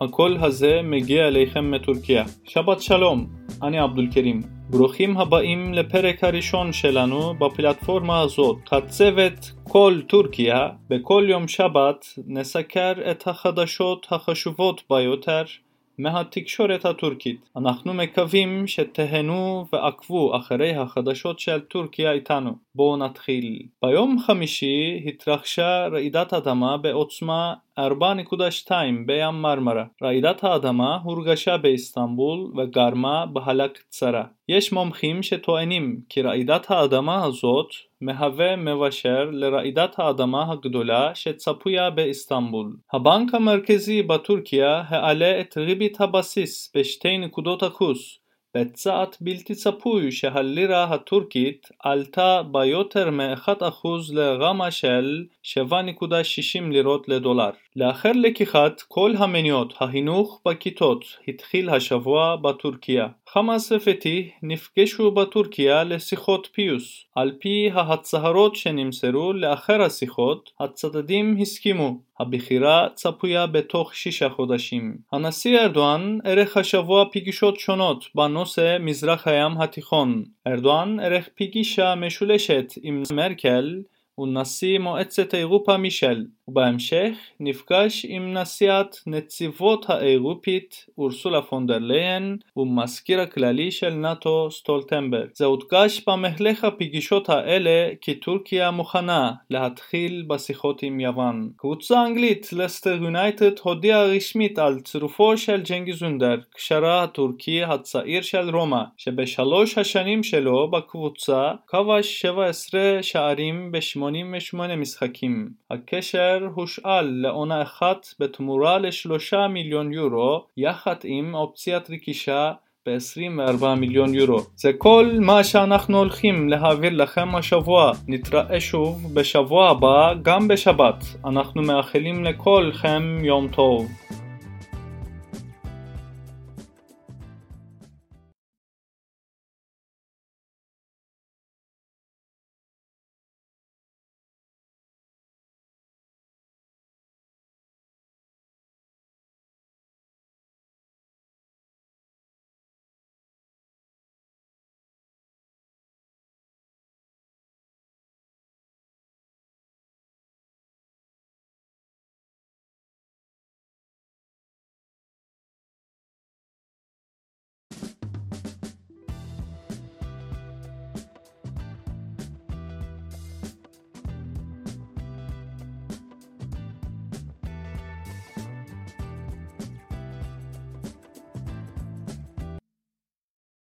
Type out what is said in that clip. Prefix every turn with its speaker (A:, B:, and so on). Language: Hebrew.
A: הקול הזה מגיע אליכם מטורקיה. שבת שלום, אני עבדול קרים. ברוכים הבאים לפרק הראשון שלנו בפלטפורמה הזאת. הצוות כל טורקיה, בכל יום שבת נסקר את החדשות החשובות ביותר מהתקשורת הטורקית. אנחנו מקווים שתהנו ועקבו אחרי החדשות של טורקיה איתנו. בואו נתחיל. ביום חמישי התרחשה רעידת אדמה בעוצמה 4.2 בים מרמרה. רעידת האדמה הורגשה באיסטנבול וגרמה בהלה קצרה. יש מומחים שטוענים כי רעידת האדמה הזאת מהווה מבשר לרעידת האדמה הגדולה שצפויה באיסטנבול. הבנק המרכזי בטורקיה העלה את ריבית הבסיס בשתי נקודות אחוז בצעד בלתי צפוי שהלירה הטורקית עלתה ביותר מ-1% לרמה של 7.60 לירות לדולר. לאחר לקיחת כל המניות החינוך בכיתות התחיל השבוע בטורקיה. חמאס ופתיח נפגשו בטורקיה לשיחות פיוס. על פי ההצהרות שנמסרו לאחר השיחות, הצדדים הסכימו. הבחירה צפויה בתוך שישה חודשים. הנשיא ארדואן ערך השבוע פגישות שונות בנושא מזרח הים התיכון. ארדואן ערך פגישה משולשת עם מרקל ונשיא מועצת אירופה מישל, ובהמשך נפגש עם נשיאת נציבות האירופית אורסולה פון דר ליין ומזכיר הכללי של נאט"ו סטולטנברג. זה הודגש במהלך הפגישות האלה כי טורקיה מוכנה להתחיל בשיחות עם יוון. קבוצה אנגלית לסטר יונייטד הודיעה רשמית על צירופו של ג'נגיז אונדר, קשרה הטורקי הצעיר של רומא, שבשלוש השנים שלו בקבוצה כבש 17 שערים ב-88 משחקים. הקשר הושאל לעונה אחת בתמורה לשלושה מיליון יורו, יחד עם אופציית רכישה ב-24 מיליון יורו. זה כל מה שאנחנו הולכים להעביר לכם השבוע. נתראה שוב בשבוע הבא, גם בשבת. אנחנו מאחלים לכולכם יום טוב.